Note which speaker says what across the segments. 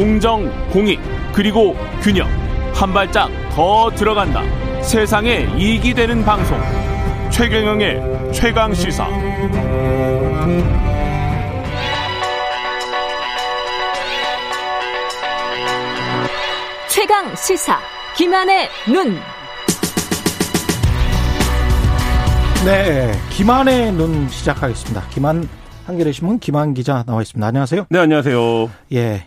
Speaker 1: 공정, 공익, 그리고 균형. 한 발짝 더 들어간다. 세상에 이익이 되는 방송. 최경영의 최강 시사.
Speaker 2: 최강 시사. 김한의 눈.
Speaker 3: 네, 김한의 눈 시작하겠습니다. 김한 한겨레 신문 김한 기자 나와 있습니다. 안녕하세요.
Speaker 4: 네, 안녕하세요.
Speaker 3: 예.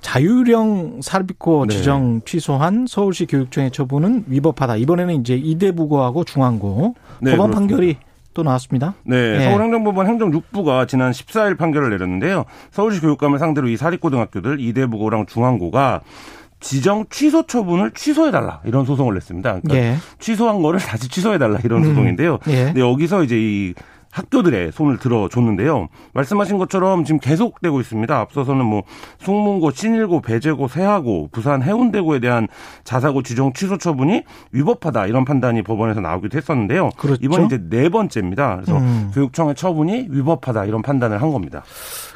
Speaker 3: 자유령 살비코
Speaker 4: 네.
Speaker 3: 지정 취소한 서울시 교육청의 처분은 위법하다. 이번에는 이제 이대부고하고 중앙고
Speaker 4: 네,
Speaker 3: 법원
Speaker 4: 그렇습니다.
Speaker 3: 판결이 또 나왔습니다.
Speaker 4: 네,
Speaker 3: 예.
Speaker 4: 서울행정법원 행정 6부가 지난 14일 판결을 내렸는데요. 서울시 교육감을 상대로 이 사립고등학교들 이대부고랑 중앙고가 지정 취소 처분을 취소해달라 이런 소송을 냈습니다. 그러니까
Speaker 3: 예.
Speaker 4: 취소한 거를 다시 취소해달라 이런
Speaker 3: 음.
Speaker 4: 소송인데요.
Speaker 3: 예.
Speaker 4: 근데 여기서 이제 이 학교들의 손을 들어줬는데요. 말씀하신 것처럼 지금 계속되고 있습니다. 앞서서는 뭐 숙문고, 신일고, 배재고, 세하고, 부산 해운대고에 대한 자사고 지정 취소 처분이 위법하다 이런 판단이 법원에서 나오기도 했었는데요.
Speaker 3: 그렇죠.
Speaker 4: 이번 이제 네 번째입니다. 그래서
Speaker 3: 음.
Speaker 4: 교육청의 처분이 위법하다 이런 판단을 한 겁니다.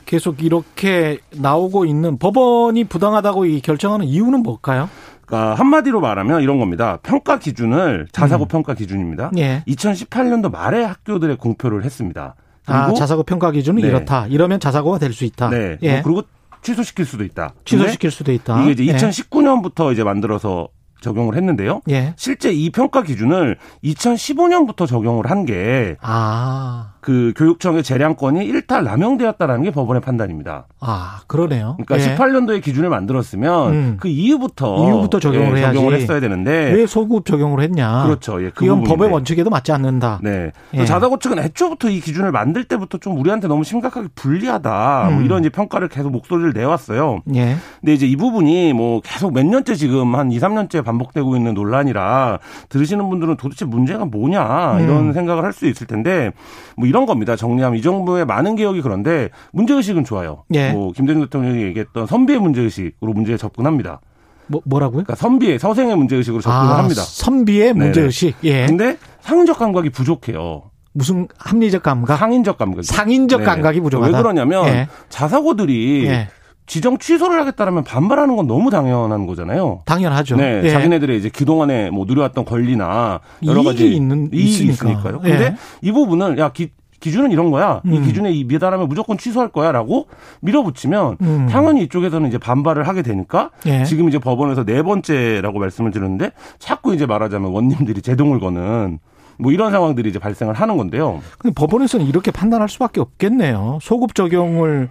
Speaker 3: 계속 이렇게 나오고 있는 법원이 부당하다고 이 결정하는 이유는 뭘까요?
Speaker 4: 그러니까 한마디로 말하면 이런 겁니다. 평가 기준을 자사고 평가 기준입니다.
Speaker 3: 음. 예.
Speaker 4: 2018년도 말에 학교들에 공표를 했습니다.
Speaker 3: 아, 자사고 평가 기준은
Speaker 4: 네.
Speaker 3: 이렇다. 이러면 자사고가 될 수 있다.
Speaker 4: 네.
Speaker 3: 예.
Speaker 4: 뭐 그리고 취소시킬 수도 있다.
Speaker 3: 취소시킬 수도 있다.
Speaker 4: 이게 이제
Speaker 3: 예.
Speaker 4: 2019년부터 이제 만들어서 적용을 했는데요.
Speaker 3: 예.
Speaker 4: 실제 이 평가 기준을 2015년부터 적용을 한 게 그
Speaker 3: 아,
Speaker 4: 교육청의 재량권이 일탈 남용되었다라는 게 법원의 판단입니다.
Speaker 3: 아, 그러네요.
Speaker 4: 그러니까
Speaker 3: 예.
Speaker 4: 18년도에 기준을 만들었으면
Speaker 3: 음.
Speaker 4: 그 이후부터
Speaker 3: 이후부터 적용을
Speaker 4: 예,
Speaker 3: 해야지.
Speaker 4: 적용을 했어야 되는데
Speaker 3: 왜 소급 적용을 했냐?
Speaker 4: 그렇죠. 예, 그
Speaker 3: 이건
Speaker 4: 부분인데.
Speaker 3: 법의 원칙에도 맞지 않는다.
Speaker 4: 네.
Speaker 3: 예.
Speaker 4: 자사고 측은 애초부터 이 기준을 만들 때부터 좀 우리한테 너무 심각하게 불리하다. 뭐
Speaker 3: 음.
Speaker 4: 이런 이제 평가를 계속 목소리를 내왔어요.
Speaker 3: 예.
Speaker 4: 근데 이제 이 부분이 뭐 계속 몇 년째 지금 한 2, 3년째 반복되고 있는 논란이라 들으시는 분들은 도대체 문제가 뭐냐 이런
Speaker 3: 음.
Speaker 4: 생각을 할 수 있을 텐데 뭐 이런 겁니다. 정리하면 이 정부의 많은 개혁이 그런데 문제의식은 좋아요.
Speaker 3: 예.
Speaker 4: 뭐 김대중 대통령이 얘기했던 선비의 문제의식으로 문제에 접근합니다.
Speaker 3: 뭐, 뭐라고요?
Speaker 4: 그러니까 선비의 서생의 문제의식으로 접근을
Speaker 3: 아,
Speaker 4: 합니다.
Speaker 3: 선비의. 문제의식. 예.
Speaker 4: 근데 상인적 감각이 부족해요.
Speaker 3: 무슨 합리적 감각?
Speaker 4: 상인적 감각.
Speaker 3: 상인적
Speaker 4: 네.
Speaker 3: 감각이 부족하다.
Speaker 4: 왜 그러냐면
Speaker 3: 예.
Speaker 4: 자사고들이
Speaker 3: 예.
Speaker 4: 지정 취소를 하겠다라면 반발하는 건 너무 당연한 거잖아요.
Speaker 3: 당연하죠.
Speaker 4: 네,
Speaker 3: 예.
Speaker 4: 자기네들이 이제 그동안에 뭐 누려왔던 권리나 여러
Speaker 3: 이익이
Speaker 4: 가지
Speaker 3: 있는-
Speaker 4: 이익이
Speaker 3: 있으니까.
Speaker 4: 있으니까요. 근데
Speaker 3: 예.
Speaker 4: 이 부분을 야 기, 기준은 이런 거야. 이
Speaker 3: 음.
Speaker 4: 기준에 이 미달하면 무조건 취소할 거야라고 밀어붙이면
Speaker 3: 음.
Speaker 4: 당연히 이쪽에서는 이제 반발을 하게 되니까
Speaker 3: 예.
Speaker 4: 지금 이제 법원에서 네 번째라고 말씀을 드렸는데 자꾸 이제 말하자면 원님들이 제동을 거는 뭐 이런 상황들이 이제 발생을 하는 건데요.
Speaker 3: 근데 법원에서는 이렇게 판단할 수밖에 없겠네요. 소급 적용을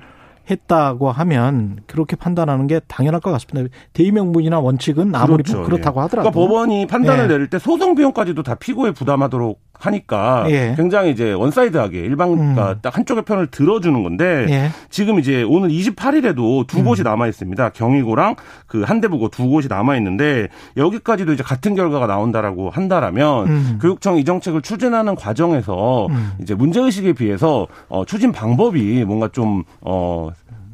Speaker 3: 했다고 하면 그렇게 판단하는 게 당연할 것 같습니다. 대의명분이나 원칙은 아무리
Speaker 4: 그렇죠.
Speaker 3: 그렇다고
Speaker 4: 예.
Speaker 3: 하더라도
Speaker 4: 그러니까 법원이 판단을
Speaker 3: 예.
Speaker 4: 내릴 때 소송 비용까지도 다 피고에 부담하도록 하니까
Speaker 3: 예.
Speaker 4: 굉장히 이제 one-side하게 일방 그러니까
Speaker 3: 음.
Speaker 4: 딱 한쪽의 편을 들어주는 건데
Speaker 3: 예.
Speaker 4: 지금 이제 오늘 28일에도 두
Speaker 3: 음.
Speaker 4: 곳이 남아 있습니다. 경희고랑 그 한대부고 두 곳이 남아 있는데 여기까지도 이제 같은 결과가 나온다라고 한다라면
Speaker 3: 음.
Speaker 4: 교육청 이 정책을 추진하는 과정에서
Speaker 3: 음.
Speaker 4: 이제 문제 의식에 비해서 어 추진 방법이 뭔가 좀어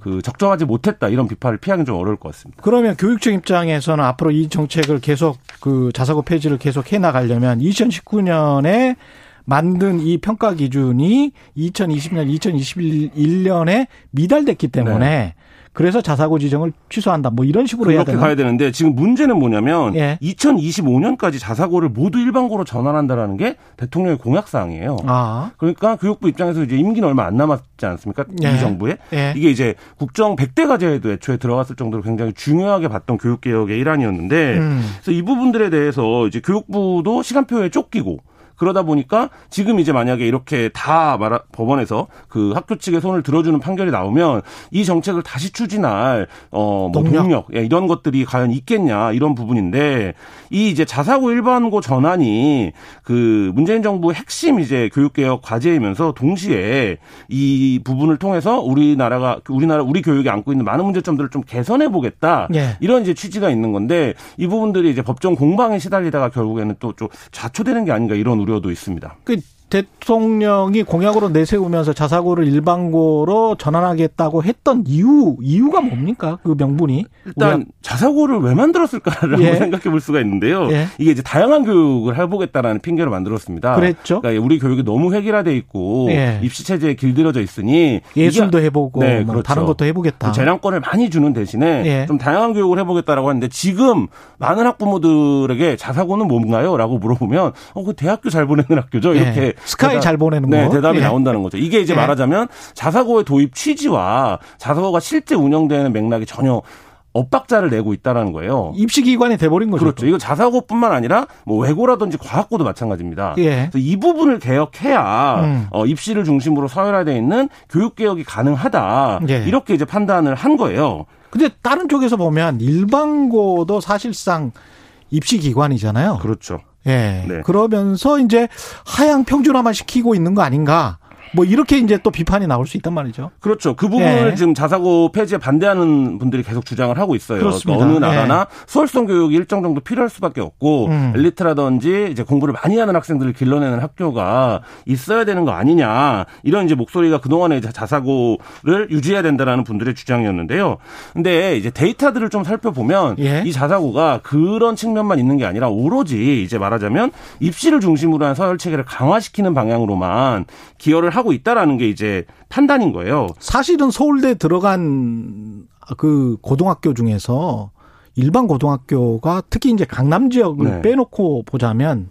Speaker 4: 그 적정하지 못했다 이런 비판을 피하기는 좀 어려울 것 같습니다.
Speaker 3: 그러면 교육청 입장에서는 앞으로 이 정책을 계속 그 자사고 폐지를 계속 해 나가려면 2019년에 만든 이 평가 기준이 2020년, 2021년에 미달됐기 때문에 그래서 자사고 지정을 취소한다. 뭐 이런 식으로 해야
Speaker 4: 그렇게
Speaker 3: 되나?
Speaker 4: 가야 되는데 지금 문제는 뭐냐면
Speaker 3: 예.
Speaker 4: 2025년까지 자사고를 모두 일반고로 전환한다라는 게 대통령의 공약 사항이에요.
Speaker 3: 아,
Speaker 4: 그러니까 교육부 입장에서 이제 임기는 얼마 안 남았지 않습니까?
Speaker 3: 예.
Speaker 4: 이 정부에
Speaker 3: 예.
Speaker 4: 이게 이제 국정 100대 과제에도 애초에 들어갔을 정도로 굉장히 중요하게 봤던 교육 개혁의 일환이었는데
Speaker 3: 음.
Speaker 4: 그래서 이 부분들에 대해서 이제 교육부도 시간표에 쫓기고 그러다 보니까 지금 이제 만약에 이렇게 다 말하, 법원에서 그 학교 측의 손을 들어주는 판결이 나오면 이 정책을 다시 추진할 어뭐
Speaker 3: 동력.
Speaker 4: 동력 예, 이런 것들이 과연 있겠냐 이런 부분인데 이 이제 자사고 일반고 전환이 그 문재인 정부의 핵심 이제 교육개혁 과제이면서 동시에 이 부분을 통해서 우리나라가 우리나라 우리 교육이 안고 있는 많은 문제점들을 좀 개선해 보겠다
Speaker 3: 예.
Speaker 4: 이런 이제 취지가 있는 건데 이 부분들이 이제 법정 공방에 시달리다가 결국에는 또 좀 좌초되는 게 아닌가 이런 우려도 있습니다.
Speaker 3: 그 대통령이 공약으로 내세우면서 자사고를 일반고로 전환하겠다고 했던 이유 이유가 뭡니까? 그 명분이
Speaker 4: 일단 우리가... 자사고를 왜 만들었을까라고 예. 생각해 볼 수가 있는데요. 예. 이게 이제 다양한 교육을 해보겠다라는 핑계로 만들었습니다.
Speaker 3: 그랬죠.
Speaker 4: 그러니까 우리 교육이 너무 획일화돼 있고 예. 입시 체제에 길들여져 있으니
Speaker 3: 예술도 해보고 네, 뭐 그렇죠. 다른 것도 해보겠다.
Speaker 4: 재량권을 많이 주는 대신에 예. 좀 다양한 교육을 해보겠다라고 하는데 지금 많은 학부모들에게 자사고는 뭔가요?라고 물어보면 어, 그 대학교 잘 보내는 학교죠.
Speaker 3: 예.
Speaker 4: 이렇게
Speaker 3: 스카이 대답, 잘 보내는
Speaker 4: 네,
Speaker 3: 거.
Speaker 4: 대답이 예. 나온다는 거죠. 이게 이제 예. 말하자면 자사고의 도입 취지와 자사고가 실제 운영되는 맥락이 전혀 엇박자를 내고 있다라는 거예요.
Speaker 3: 입시 기관이 돼버린 거죠.
Speaker 4: 그렇죠. 이거 자사고뿐만 아니라 뭐 외고라든지 과학고도 마찬가지입니다.
Speaker 3: 예.
Speaker 4: 그래서 이 부분을 개혁해야 음. 어, 입시를 중심으로 서열화되어 있는 교육 개혁이 가능하다. 예. 이렇게 이제 판단을 한 거예요.
Speaker 3: 근데 다른 쪽에서 보면 일반고도 사실상 입시 기관이잖아요.
Speaker 4: 그렇죠.
Speaker 3: 예. 네. 그러면서 이제 하향 평준화만 시키고 있는 거 아닌가? 뭐 이렇게 이제 또 비판이 나올 수 있단 말이죠.
Speaker 4: 그렇죠. 그 부분을 예. 지금 자사고 폐지에 반대하는 분들이 계속 주장을 하고 있어요.
Speaker 3: 그렇습니다.
Speaker 4: 어느 나라나 예. 수월성 교육이 일정 정도 필요할 수밖에 없고 음. 엘리트라든지 이제 공부를 많이 하는 학생들을 길러내는 학교가 있어야 되는 거 아니냐 이런 이제 목소리가 그동안에 이제 자사고를 유지해야 된다라는 분들의 주장이었는데요. 근데 이제 데이터들을 좀 살펴보면 예. 이 자사고가 그런 측면만 있는 게 아니라 오로지 이제 말하자면 입시를 중심으로 한 서열 체계를 강화시키는 방향으로만 기여를 하고 있다라는 게 이제 판단인 거예요.
Speaker 3: 사실은 서울대 들어간 그 고등학교 중에서 일반 고등학교가 특히 이제 강남 지역을 네. 빼놓고 보자면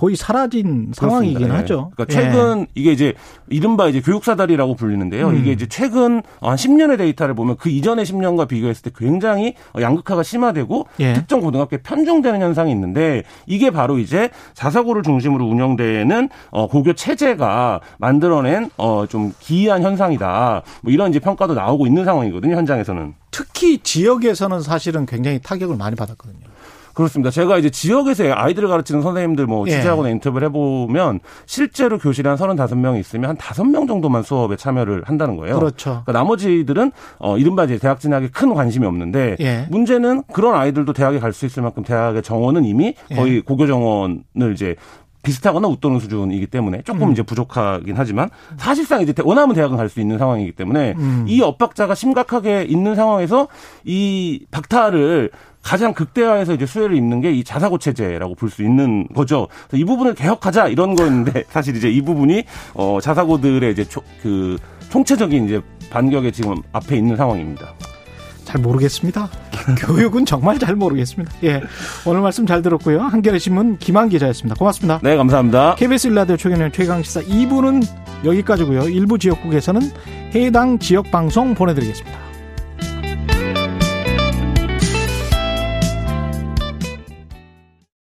Speaker 3: 거의 사라진 상황이긴 네. 하죠.
Speaker 4: 그러니까 최근 예. 이게 이제 이른바 이제 교육사다리라고 불리는데요. 음. 이게 이제 최근 한 10년의 데이터를 보면 그 이전의 10년과 비교했을 때 굉장히 양극화가 심화되고 예. 특정 고등학교에 편중되는 현상이 있는데 이게 바로 이제 자사고를 중심으로 운영되는 어 고교 체제가 만들어낸 어좀 기이한 현상이다. 뭐 이런 이제 평가도 나오고 있는 상황이거든요. 현장에서는.
Speaker 3: 특히 지역에서는 사실은 굉장히 타격을 많이 받았거든요.
Speaker 4: 그렇습니다. 제가 이제 지역에서 아이들을 가르치는 선생님들 뭐 예. 취재하거나 예. 인터뷰를 해보면 실제로 교실에 한 35명이 있으면 한 5명 정도만 수업에 참여를 한다는 거예요.
Speaker 3: 그렇죠.
Speaker 4: 그러니까 나머지들은 어, 이른바 이제 대학 진학에 큰 관심이 없는데 예. 문제는 그런 아이들도 대학에 갈 수 있을 만큼 대학의 정원은 이미 예. 거의 예. 고교 정원을 이제 비슷하거나 웃도는 수준이기 때문에 조금 음. 이제 부족하긴 하지만 사실상 이제 원하면 대학은 갈 수 있는 상황이기 때문에 음. 이 엇박자가 심각하게 있는 상황에서 이 박탈을 가장 극대화해서 이제 수혜를 입는 게 이 자사고 체제라고 볼 수 있는 거죠. 이 부분을 개혁하자 이런 거였는데 사실 이제 이 부분이 어 자사고들의 이제 초, 그 총체적인 이제 반격에 지금 앞에 있는 상황입니다.
Speaker 3: 잘 모르겠습니다. 교육은 정말 잘 모르겠습니다. 예. 오늘 말씀 잘 들었고요. 한겨레 신문 김한 기자였습니다. 고맙습니다.
Speaker 4: 네, 감사합니다.
Speaker 3: KBS 일라디오 최경영 최강시사 2부는 여기까지고요. 일부 지역국에서는 해당 지역 방송 보내드리겠습니다.